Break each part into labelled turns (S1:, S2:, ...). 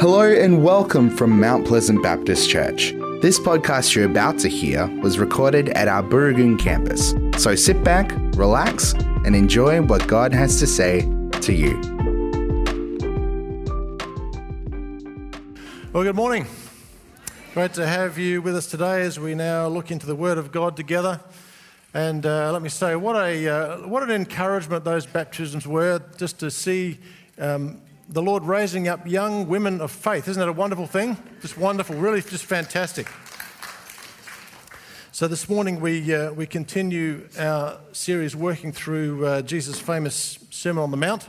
S1: Hello and welcome from Mount Pleasant Baptist Church. This podcast you're about to hear was recorded at our Booragoon campus. So sit back, relax, and enjoy what God has to say to you.
S2: Well, good morning. Great to have you with us today as we now look into the Word of God together. And uh, let me say, what, a, uh, what an encouragement those baptisms were just to see um, the Lord raising up young women of faith. Isn't that a wonderful thing? Just wonderful, really just fantastic. So this morning we, uh, we continue our series working through uh, Jesus' famous Sermon on the Mount.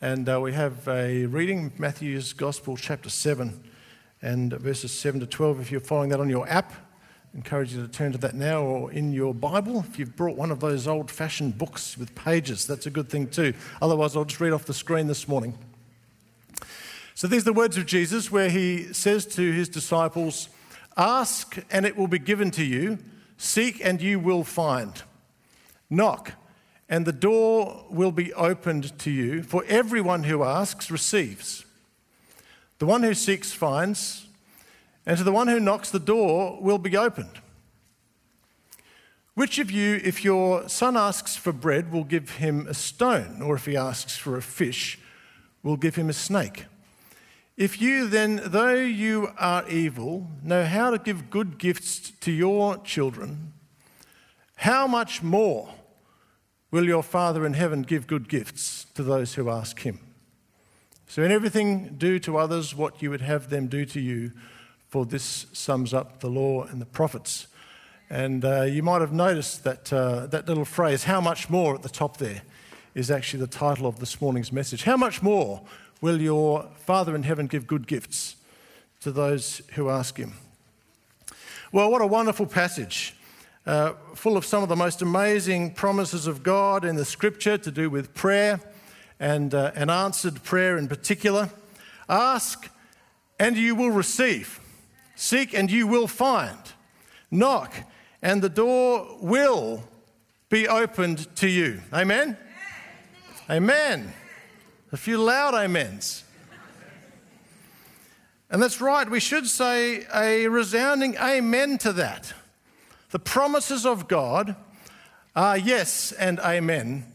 S2: And uh, we have a reading, Matthew's Gospel, chapter 7, and verses 7 to 12. If you're following that on your app, I encourage you to turn to that now or in your Bible. If you've brought one of those old fashioned books with pages, that's a good thing too. Otherwise, I'll just read off the screen this morning. So these are the words of Jesus where he says to his disciples, Ask and it will be given to you, seek and you will find, knock and the door will be opened to you. For everyone who asks receives, the one who seeks finds, and to the one who knocks, the door will be opened. Which of you, if your son asks for bread, will give him a stone, or if he asks for a fish, will give him a snake? If you then, though you are evil, know how to give good gifts to your children, how much more will your Father in heaven give good gifts to those who ask him? So, in everything, do to others what you would have them do to you, for this sums up the law and the prophets. And uh, you might have noticed that, uh, that little phrase, how much more, at the top there, is actually the title of this morning's message. How much more will your Father in heaven give good gifts to those who ask him? Well, what a wonderful passage. Uh, full of some of the most amazing promises of God in the scripture to do with prayer and, uh, and answered prayer in particular. Ask and you will receive. Seek and you will find. Knock and the door will be opened to you. Amen? Amen. A few loud amens. And that's right, we should say a resounding amen to that. The promises of God are yes and amen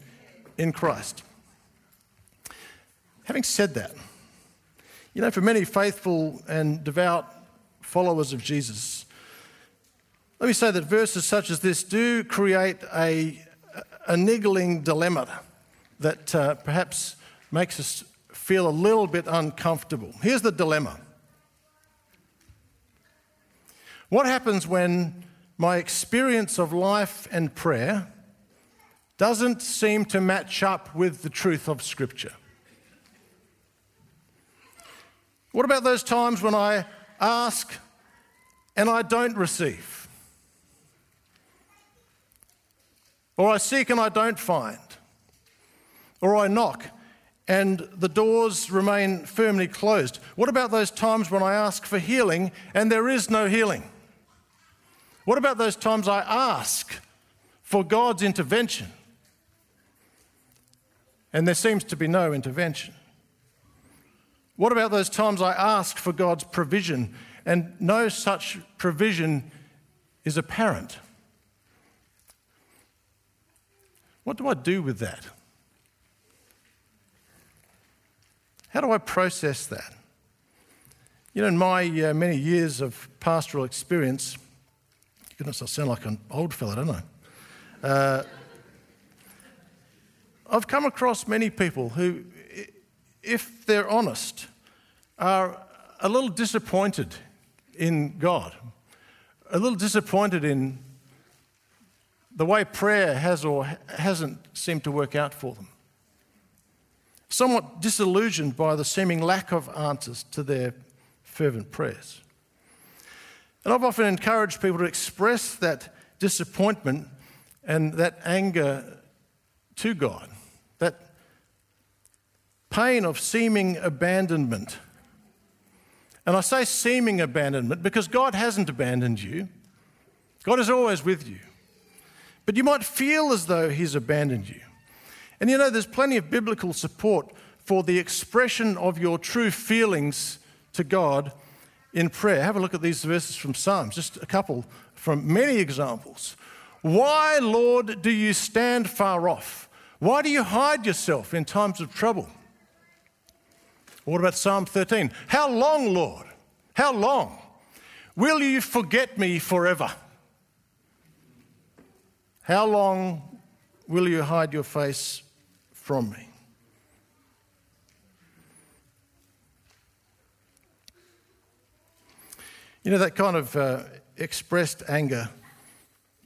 S2: in Christ. Having said that, you know, for many faithful and devout followers of Jesus, let me say that verses such as this do create a, a niggling dilemma that uh, perhaps makes us feel a little bit uncomfortable. Here's the dilemma What happens when my experience of life and prayer doesn't seem to match up with the truth of Scripture? What about those times when I ask and I don't receive? Or I seek and I don't find? Or I knock and the doors remain firmly closed? What about those times when I ask for healing and there is no healing? What about those times I ask for God's intervention and there seems to be no intervention? What about those times I ask for God's provision and no such provision is apparent? What do I do with that? How do I process that? You know, in my uh, many years of pastoral experience, goodness, I sound like an old fella, don't I? Uh, I've come across many people who, if they're honest, are a little disappointed in God, a little disappointed in the way prayer has or hasn't seemed to work out for them. Somewhat disillusioned by the seeming lack of answers to their fervent prayers. And I've often encouraged people to express that disappointment and that anger to God, that pain of seeming abandonment and I say seeming abandonment because God hasn't abandoned you, God is always with you. But you might feel as though He's abandoned you. And you know, there's plenty of biblical support for the expression of your true feelings to God in prayer. Have a look at these verses from Psalms, just a couple from many examples. Why, Lord, do you stand far off? Why do you hide yourself in times of trouble? What about Psalm 13? How long, Lord? How long? Will you forget me forever? How long will you hide your face from me? You know, that kind of uh, expressed anger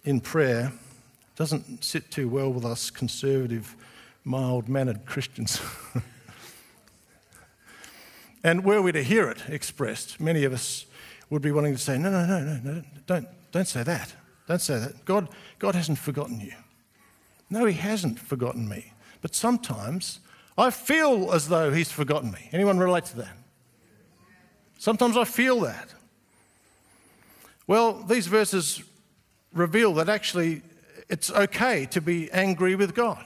S2: in prayer doesn't sit too well with us conservative, mild mannered Christians. and were we to hear it expressed, many of us would be wanting to say, No, no, no, no, no don't, don't say that. Don't say that. God, God hasn't forgotten you. No, He hasn't forgotten me. But sometimes I feel as though He's forgotten me. Anyone relate to that? Sometimes I feel that. Well, these verses reveal that actually it's okay to be angry with God.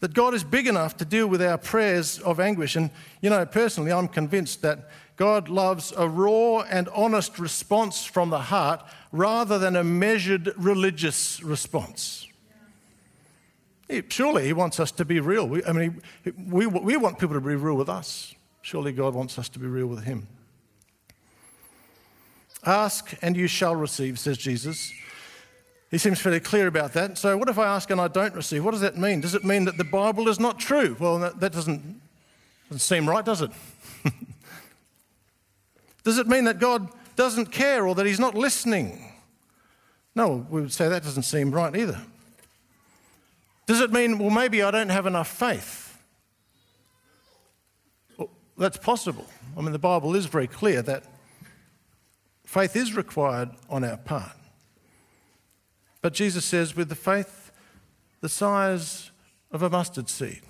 S2: That God is big enough to deal with our prayers of anguish. And, you know, personally, I'm convinced that God loves a raw and honest response from the heart rather than a measured religious response. Surely He wants us to be real. We, I mean, we, we want people to be real with us. Surely God wants us to be real with Him. Ask and you shall receive, says Jesus. He seems fairly clear about that. So, what if I ask and I don't receive? What does that mean? Does it mean that the Bible is not true? Well, that, that doesn't, doesn't seem right, does it? does it mean that God doesn't care or that He's not listening? No, we would say that doesn't seem right either. Does it mean, well, maybe I don't have enough faith? Well, that's possible. I mean, the Bible is very clear that Faith is required on our part. But Jesus says, with the faith the size of a mustard seed,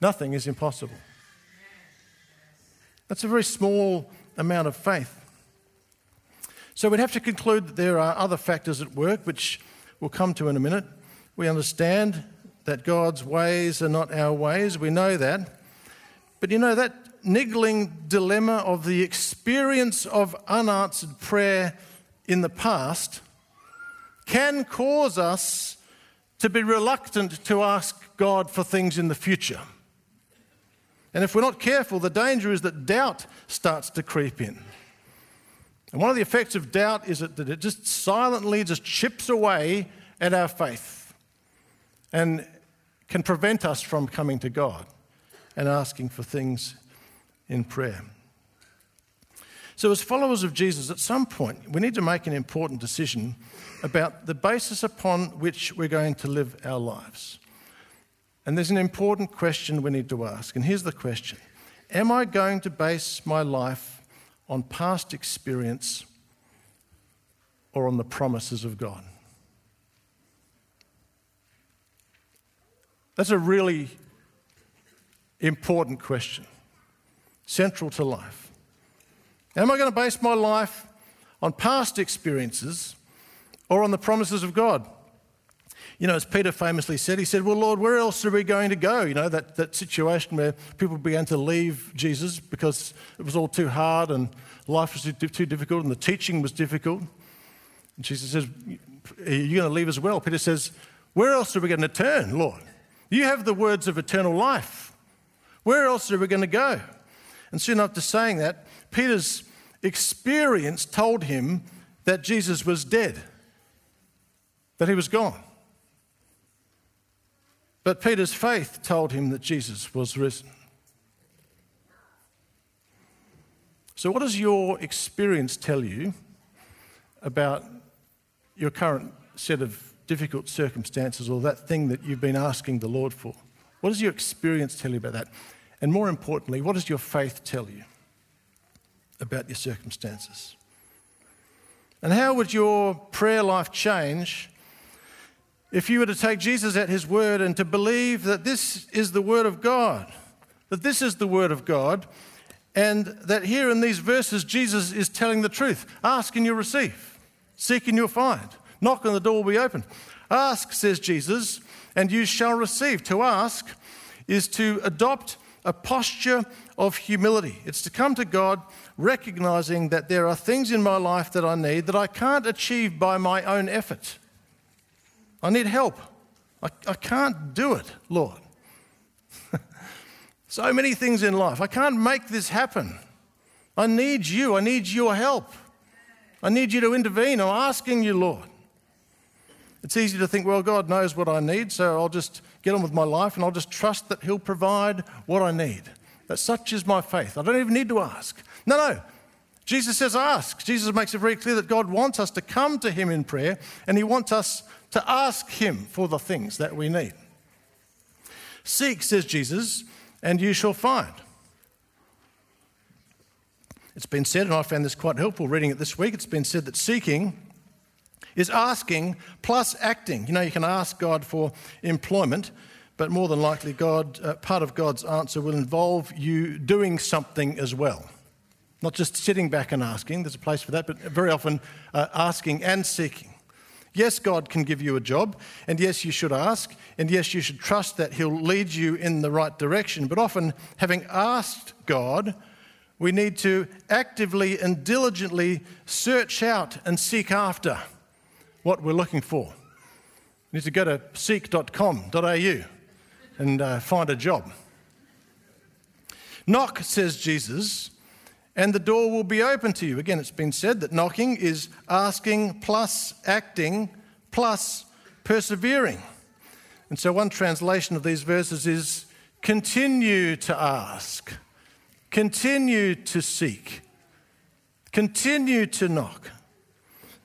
S2: nothing is impossible. That's a very small amount of faith. So we'd have to conclude that there are other factors at work, which we'll come to in a minute. We understand that God's ways are not our ways. We know that. But you know, that niggling dilemma of the experience of unanswered prayer in the past can cause us to be reluctant to ask God for things in the future. And if we're not careful, the danger is that doubt starts to creep in. And one of the effects of doubt is that it just silently just chips away at our faith and can prevent us from coming to God and asking for things in prayer. So, as followers of Jesus, at some point, we need to make an important decision about the basis upon which we're going to live our lives. And there's an important question we need to ask. And here's the question Am I going to base my life on past experience or on the promises of God? That's a really important question central to life. Am I going to base my life on past experiences or on the promises of God? You know, as Peter famously said, he said, Well, Lord, where else are we going to go? You know, that, that situation where people began to leave Jesus because it was all too hard and life was too difficult and the teaching was difficult. And Jesus says, Are you going to leave as well? Peter says, Where else are we going to turn, Lord? You have the words of eternal life. Where else are we going to go? And soon after saying that, Peter's experience told him that Jesus was dead, that he was gone. But Peter's faith told him that Jesus was risen. So, what does your experience tell you about your current set of difficult circumstances or that thing that you've been asking the Lord for? What does your experience tell you about that? And more importantly, what does your faith tell you about your circumstances? And how would your prayer life change if you were to take Jesus at his word and to believe that this is the word of God? That this is the word of God, and that here in these verses, Jesus is telling the truth. Ask and you'll receive, seek and you'll find, Knock and the door will be open. Ask, says Jesus, and you shall receive. To ask is to adopt a posture of humility. It's to come to God recognizing that there are things in my life that I need that I can't achieve by my own effort. I need help. I, I can't do it, Lord. so many things in life. I can't make this happen. I need you. I need your help. I need you to intervene. I'm asking you, Lord. It's easy to think, well, God knows what I need, so I'll just get on with my life and I'll just trust that He'll provide what I need. That such is my faith. I don't even need to ask. No, no. Jesus says, ask. Jesus makes it very clear that God wants us to come to Him in prayer and He wants us to ask Him for the things that we need. Seek, says Jesus, and you shall find. It's been said, and I found this quite helpful reading it this week, it's been said that seeking is asking plus acting. You know, you can ask God for employment, but more than likely, God, uh, part of God's answer will involve you doing something as well. Not just sitting back and asking, there's a place for that, but very often uh, asking and seeking. Yes, God can give you a job, and yes, you should ask, and yes, you should trust that He'll lead you in the right direction. But often, having asked God, we need to actively and diligently search out and seek after what we're looking for. We need to go to seek.com.au and uh, find a job. Knock, says Jesus, and the door will be open to you. Again, it's been said that knocking is asking plus acting plus persevering. And so, one translation of these verses is continue to ask, continue to seek, continue to knock.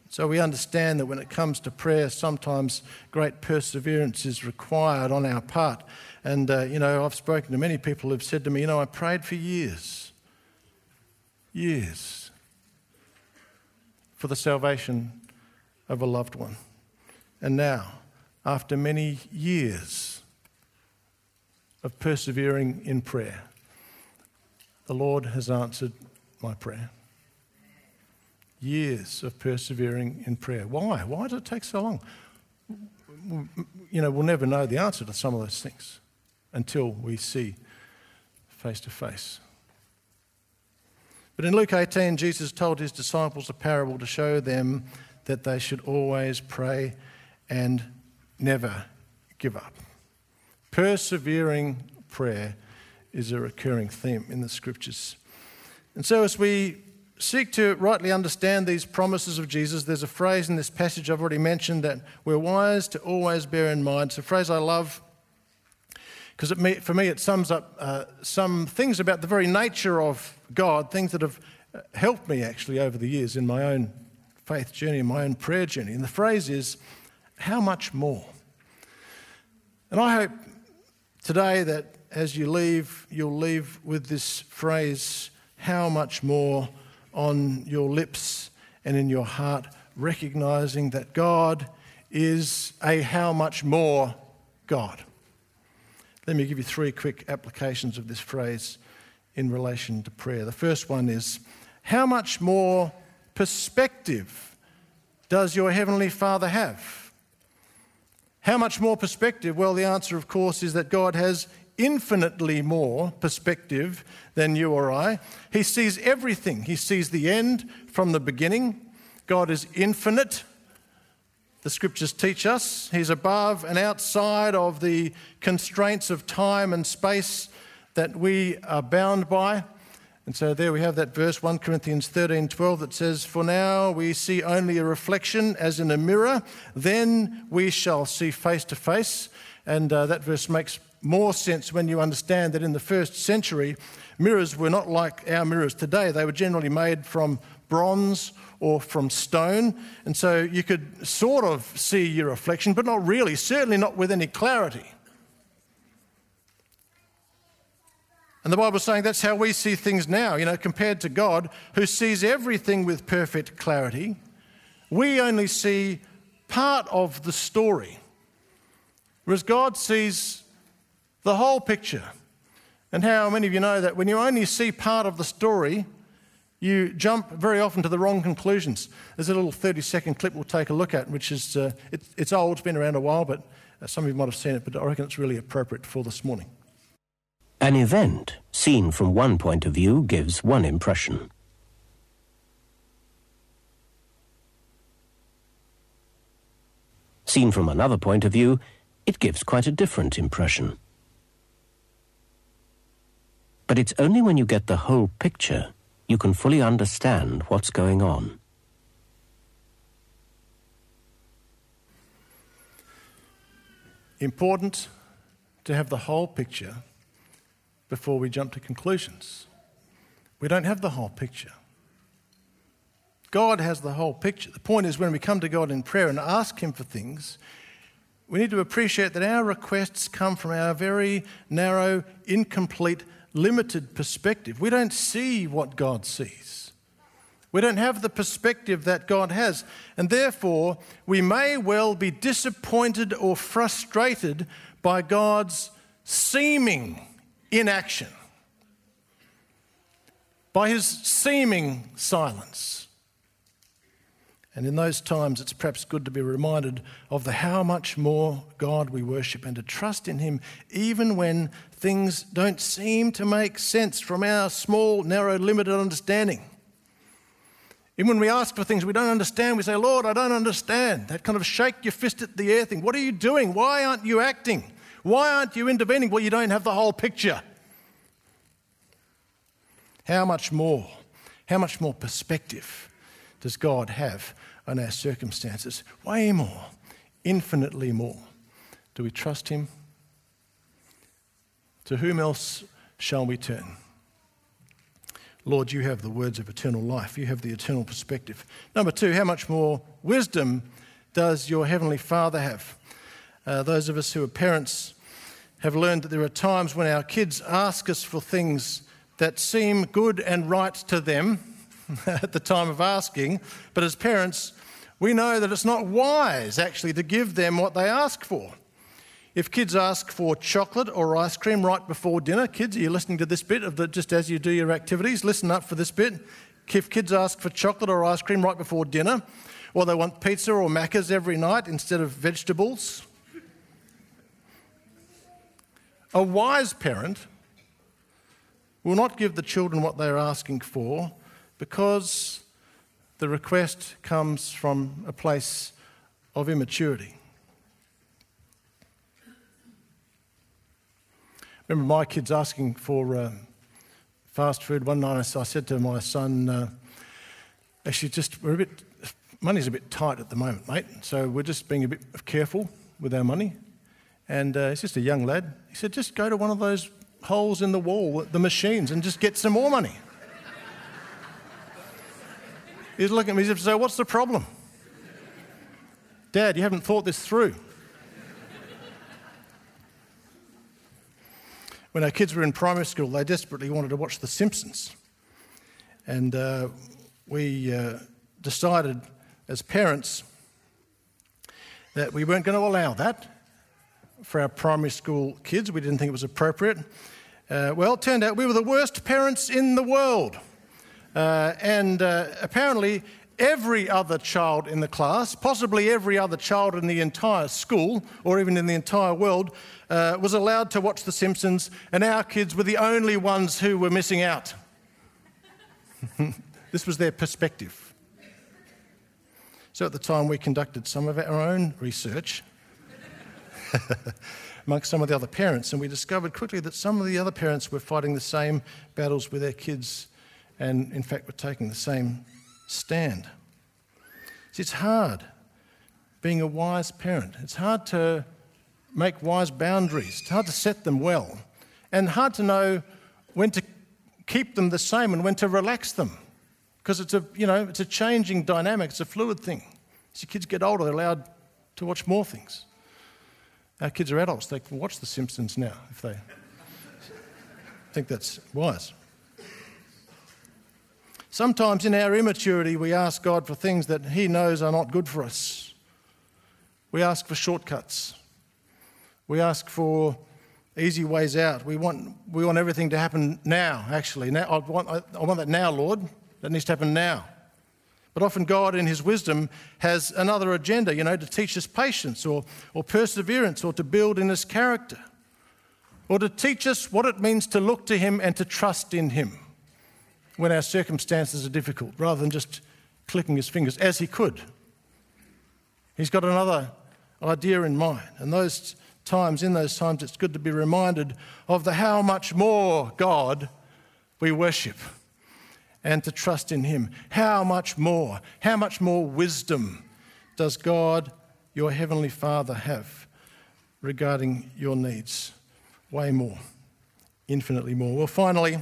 S2: So, we understand that when it comes to prayer, sometimes great perseverance is required on our part. And, uh, you know, I've spoken to many people who've said to me, you know, I prayed for years years for the salvation of a loved one. And now, after many years of persevering in prayer, the Lord has answered my prayer. Years of persevering in prayer. Why? Why does it take so long? You know, we'll never know the answer to some of those things until we see face to face. But in Luke 18, Jesus told his disciples a parable to show them that they should always pray and never give up. Persevering prayer is a recurring theme in the scriptures. And so, as we seek to rightly understand these promises of Jesus, there's a phrase in this passage I've already mentioned that we're wise to always bear in mind. It's a phrase I love because for me it sums up uh, some things about the very nature of God, things that have uh, helped me actually over the years in my own faith journey, in my own prayer journey. And the phrase is, how much more? And I hope today that as you leave, you'll leave with this phrase, how much more, on your lips and in your heart, recognizing that God is a how much more God. Let me give you three quick applications of this phrase in relation to prayer. The first one is How much more perspective does your Heavenly Father have? How much more perspective? Well, the answer, of course, is that God has infinitely more perspective than you or I. He sees everything, He sees the end from the beginning. God is infinite the scriptures teach us. He's above and outside of the constraints of time and space that we are bound by. And so there we have that verse 1 Corinthians 13 12 that says, For now we see only a reflection as in a mirror, then we shall see face to face. And uh, that verse makes more sense when you understand that in the first century, mirrors were not like our mirrors today. They were generally made from bronze or from stone. And so you could sort of see your reflection, but not really, certainly not with any clarity. And the Bible's saying that's how we see things now, you know, compared to God, who sees everything with perfect clarity. We only see part of the story, whereas God sees the whole picture. And how many of you know that when you only see part of the story, You jump very often to the wrong conclusions. There's a little 30 second clip we'll take a look at, which is uh, it, it's old, it's been around a while, but uh, some of you might have seen it, but I reckon it's really appropriate for this morning.
S3: An event, seen from one point of view, gives one impression. Seen from another point of view, it gives quite a different impression. But it's only when you get the whole picture you can fully understand what's going on.
S2: Important to have the whole picture before we jump to conclusions. We don't have the whole picture. God has the whole picture. The point is, when we come to God in prayer and ask Him for things, we need to appreciate that our requests come from our very narrow, incomplete, limited perspective. We don't see what God sees. We don't have the perspective that God has. And therefore, we may well be disappointed or frustrated by God's seeming inaction, by his seeming silence. And in those times, it's perhaps good to be reminded of the how much more God we worship and to trust in Him, even when things don't seem to make sense from our small, narrow, limited understanding. Even when we ask for things we don't understand, we say, Lord, I don't understand. That kind of shake your fist at the air thing. What are you doing? Why aren't you acting? Why aren't you intervening? Well, you don't have the whole picture. How much more? How much more perspective does God have on our circumstances? Way more, infinitely more. Do we trust Him? To whom else shall we turn? Lord, you have the words of eternal life. You have the eternal perspective. Number two, how much more wisdom does your Heavenly Father have? Uh, those of us who are parents have learned that there are times when our kids ask us for things that seem good and right to them at the time of asking, but as parents, we know that it's not wise actually to give them what they ask for. If kids ask for chocolate or ice cream right before dinner, kids, are you listening to this bit of the, just as you do your activities? Listen up for this bit. If kids ask for chocolate or ice cream right before dinner, or they want pizza or Macca's every night instead of vegetables, a wise parent will not give the children what they're asking for because the request comes from a place of immaturity. remember my kids asking for uh, fast food one night. I said to my son, uh, actually, just we're a bit, money's a bit tight at the moment, mate. So we're just being a bit careful with our money. And uh, he's just a young lad. He said, just go to one of those holes in the wall, the machines, and just get some more money. He's looking at me, he said, so what's the problem? Dad, you haven't thought this through. when our kids were in primary school, they desperately wanted to watch The Simpsons. And uh, we uh, decided as parents that we weren't going to allow that for our primary school kids. We didn't think it was appropriate. Uh, well, it turned out we were the worst parents in the world. Uh, and uh, apparently, every other child in the class, possibly every other child in the entire school or even in the entire world, uh, was allowed to watch The Simpsons, and our kids were the only ones who were missing out. this was their perspective. So at the time, we conducted some of our own research amongst some of the other parents, and we discovered quickly that some of the other parents were fighting the same battles with their kids and, in fact, were taking the same stand. See, it's hard being a wise parent. It's hard to make wise boundaries. It's hard to set them well, and hard to know when to keep them the same and when to relax them, because it's a you know it's a changing dynamic. It's a fluid thing. As your kids get older, they're allowed to watch more things. Our kids are adults; they can watch The Simpsons now if they think that's wise. Sometimes in our immaturity, we ask God for things that He knows are not good for us. We ask for shortcuts. We ask for easy ways out. We want, we want everything to happen now, actually. Now, I, want, I, I want that now, Lord. That needs to happen now. But often God, in His wisdom, has another agenda, you know, to teach us patience or, or perseverance or to build in us character or to teach us what it means to look to Him and to trust in Him when our circumstances are difficult, rather than just clicking His fingers, as He could. He's got another idea in mind. And those times, in those times, it's good to be reminded of the how much more God we worship and to trust in Him. How much more, how much more wisdom does God, your Heavenly Father, have regarding your needs? Way more, infinitely more. Well, finally,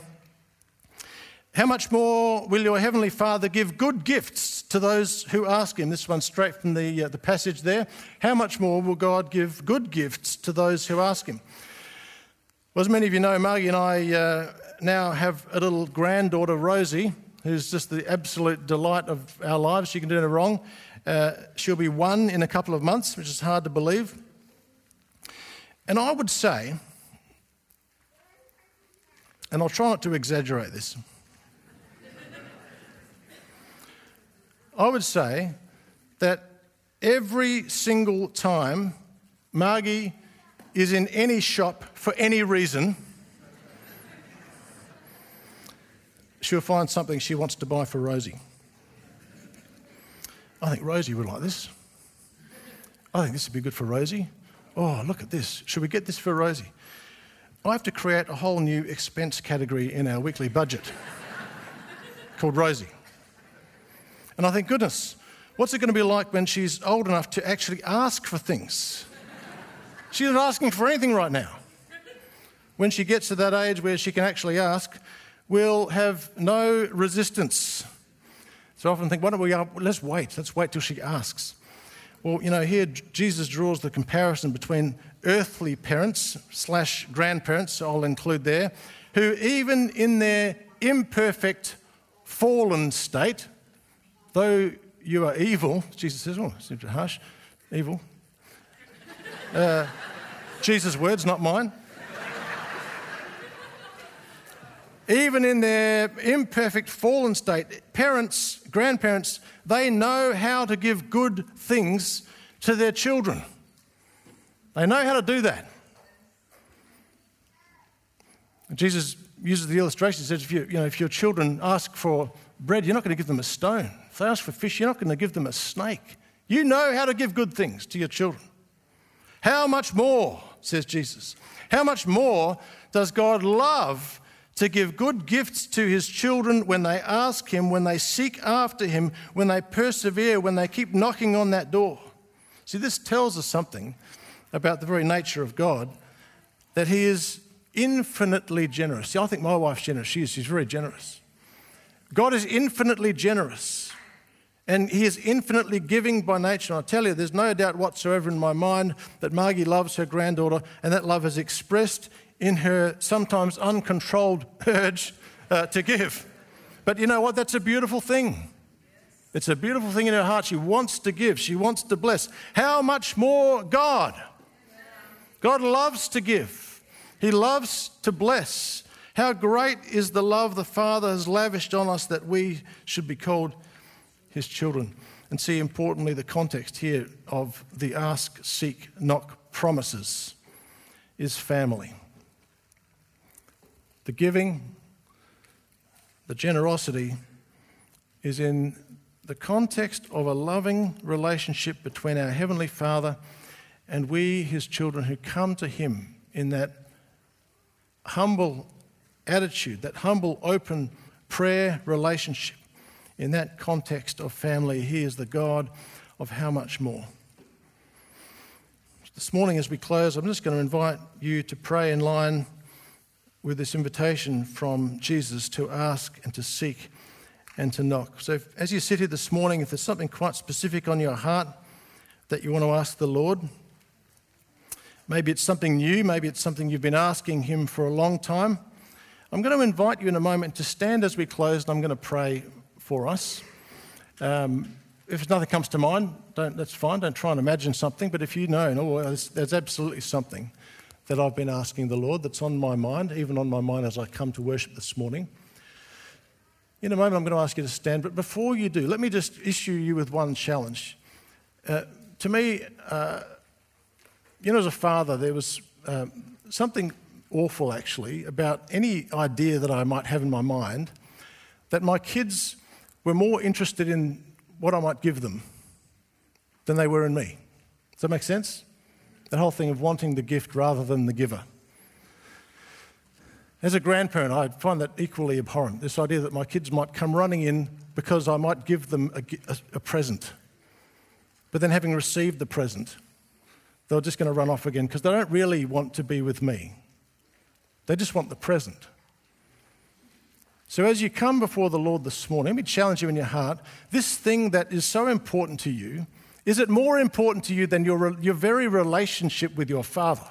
S2: how much more will your Heavenly Father give good gifts to those who ask Him? This one's straight from the, uh, the passage there. How much more will God give good gifts to those who ask Him? Well, as many of you know, Margie and I uh, now have a little granddaughter, Rosie, who's just the absolute delight of our lives. She can do no wrong. Uh, she'll be one in a couple of months, which is hard to believe. And I would say, and I'll try not to exaggerate this, I would say that every single time Margie is in any shop for any reason, she'll find something she wants to buy for Rosie. I think Rosie would like this. I think this would be good for Rosie. Oh, look at this. Should we get this for Rosie? I have to create a whole new expense category in our weekly budget called Rosie. And I think, goodness, what's it going to be like when she's old enough to actually ask for things? She's not asking for anything right now. When she gets to that age where she can actually ask, we'll have no resistance. So I often think, why don't we, uh, let's wait, let's wait till she asks. Well, you know, here Jesus draws the comparison between earthly parents slash grandparents, I'll include there, who even in their imperfect, fallen state, though you are evil, Jesus says, oh, it seems harsh, evil. Uh, Jesus' words, not mine. even in their imperfect, fallen state, parents, grandparents, they know how to give good things to their children. They know how to do that. Jesus uses the illustration. He says, if, you, you know, if your children ask for bread, you're not going to give them a stone. They ask for fish, you're not going to give them a snake. You know how to give good things to your children. How much more, says Jesus, how much more does God love to give good gifts to his children when they ask him, when they seek after him, when they persevere, when they keep knocking on that door. See, this tells us something about the very nature of God that he is infinitely generous. See, I think my wife's generous. She is. She's very generous. God is infinitely generous. And he is infinitely giving by nature. And I tell you, there's no doubt whatsoever in my mind that Margie loves her granddaughter, and that love is expressed in her sometimes uncontrolled urge uh, to give. But you know what? That's a beautiful thing. It's a beautiful thing in her heart. She wants to give, she wants to bless. How much more God? God loves to give, He loves to bless. How great is the love the Father has lavished on us that we should be called His children. And see, importantly, the context here of the ask, seek, knock promises is family the giving, the generosity is in the context of a loving relationship between our Heavenly Father and we, His children, who come to Him in that humble attitude, that humble, open prayer relationship. In that context of family, He is the God of how much more. This morning, as we close, I'm just going to invite you to pray in line with this invitation from Jesus to ask and to seek and to knock. So, if, as you sit here this morning, if there's something quite specific on your heart that you want to ask the Lord, maybe it's something new, maybe it's something you've been asking Him for a long time, I'm going to invite you in a moment to stand as we close and I'm going to pray for us. Um, if nothing comes to mind, that's fine. Don't try and imagine something. But if you know, no, there's, there's absolutely something that I've been asking the Lord that's on my mind, even on my mind as I come to worship this morning. In a moment, I'm going to ask you to stand, but before you do, let me just issue you with one challenge. Uh, to me, uh, you know, as a father, there was um, something awful actually about any idea that I might have in my mind that my kids were more interested in what I might give them than they were in me. Does that make sense? The whole thing of wanting the gift rather than the giver. As a grandparent, I find that equally abhorrent this idea that my kids might come running in because I might give them a, a, a present. But then, having received the present, they're just going to run off again because they don't really want to be with me. They just want the present. So, as you come before the Lord this morning, let me challenge you in your heart this thing that is so important to you, is it more important to you than your, your very relationship with your Father?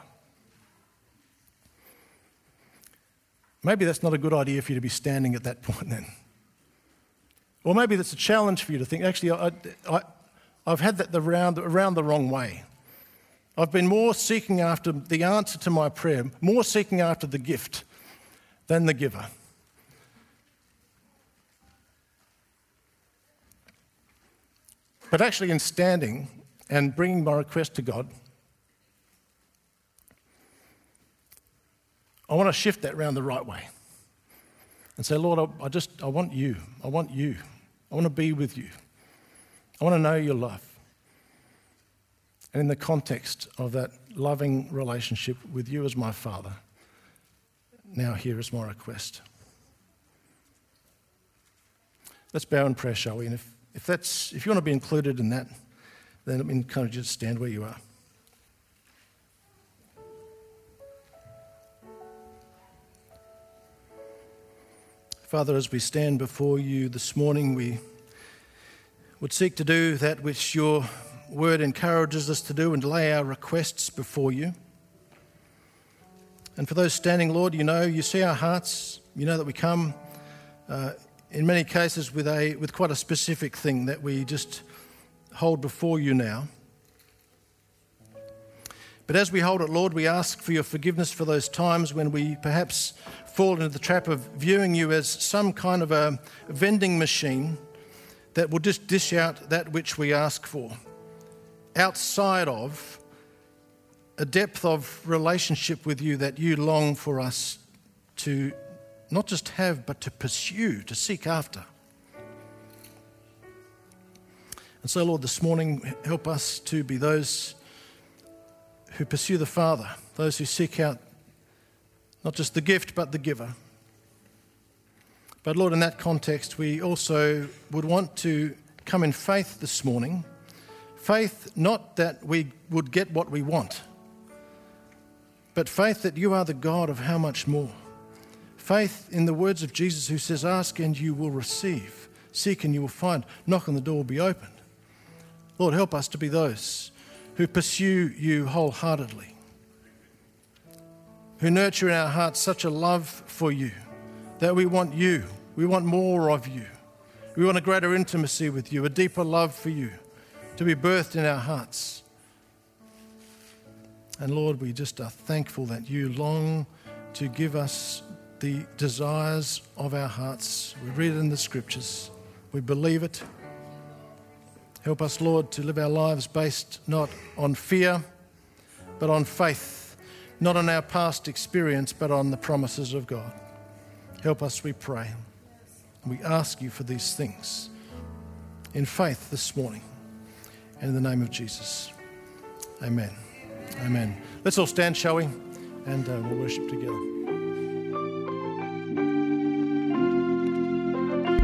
S2: Maybe that's not a good idea for you to be standing at that point then. Or maybe that's a challenge for you to think, actually, I, I, I've had that around, around the wrong way. I've been more seeking after the answer to my prayer, more seeking after the gift than the giver. But actually, in standing and bringing my request to God, I want to shift that round the right way and say, Lord, I, just, I want you. I want you. I want to be with you. I want to know your love. And in the context of that loving relationship with you as my Father, now here is my request. Let's bow in prayer, shall we? If, that's, if you want to be included in that, then let me encourage you to stand where you are. Father, as we stand before you this morning, we would seek to do that which your word encourages us to do and lay our requests before you. And for those standing, Lord, you know, you see our hearts. You know that we come uh, in many cases with, a, with quite a specific thing that we just hold before you now. But as we hold it, Lord, we ask for your forgiveness for those times when we perhaps fall into the trap of viewing you as some kind of a vending machine that will just dish out that which we ask for, outside of a depth of relationship with you that you long for us to not just have, but to pursue, to seek after. And so, Lord, this morning, help us to be those who pursue the Father, those who seek out not just the gift, but the giver. But, Lord, in that context, we also would want to come in faith this morning. Faith, not that we would get what we want, but faith that you are the God of how much more. Faith in the words of Jesus, who says, Ask and you will receive, seek and you will find, knock and the door will be opened. Lord, help us to be those who pursue you wholeheartedly, who nurture in our hearts such a love for you that we want you, we want more of you, we want a greater intimacy with you, a deeper love for you to be birthed in our hearts. And Lord, we just are thankful that you long to give us the desires of our hearts. We read it in the scriptures, we believe it. Help us, Lord, to live our lives based not on fear, but on faith, not on our past experience, but on the promises of God. Help us, we pray. We ask you for these things in faith this morning. In the name of Jesus. Amen. Amen. Let's all stand, shall we? And uh, we'll worship together.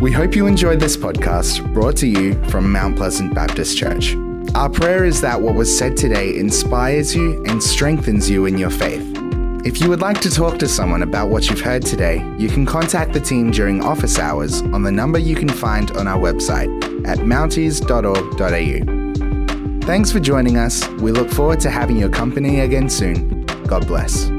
S1: We hope you enjoyed this podcast brought to you from Mount Pleasant Baptist Church. Our prayer is that what was said today inspires you and strengthens you in your faith. If you would like to talk to someone about what you've heard today, you can contact the team during office hours on the number you can find on our website at mounties.org.au. Thanks for joining us. We look forward to having your company again soon. God bless.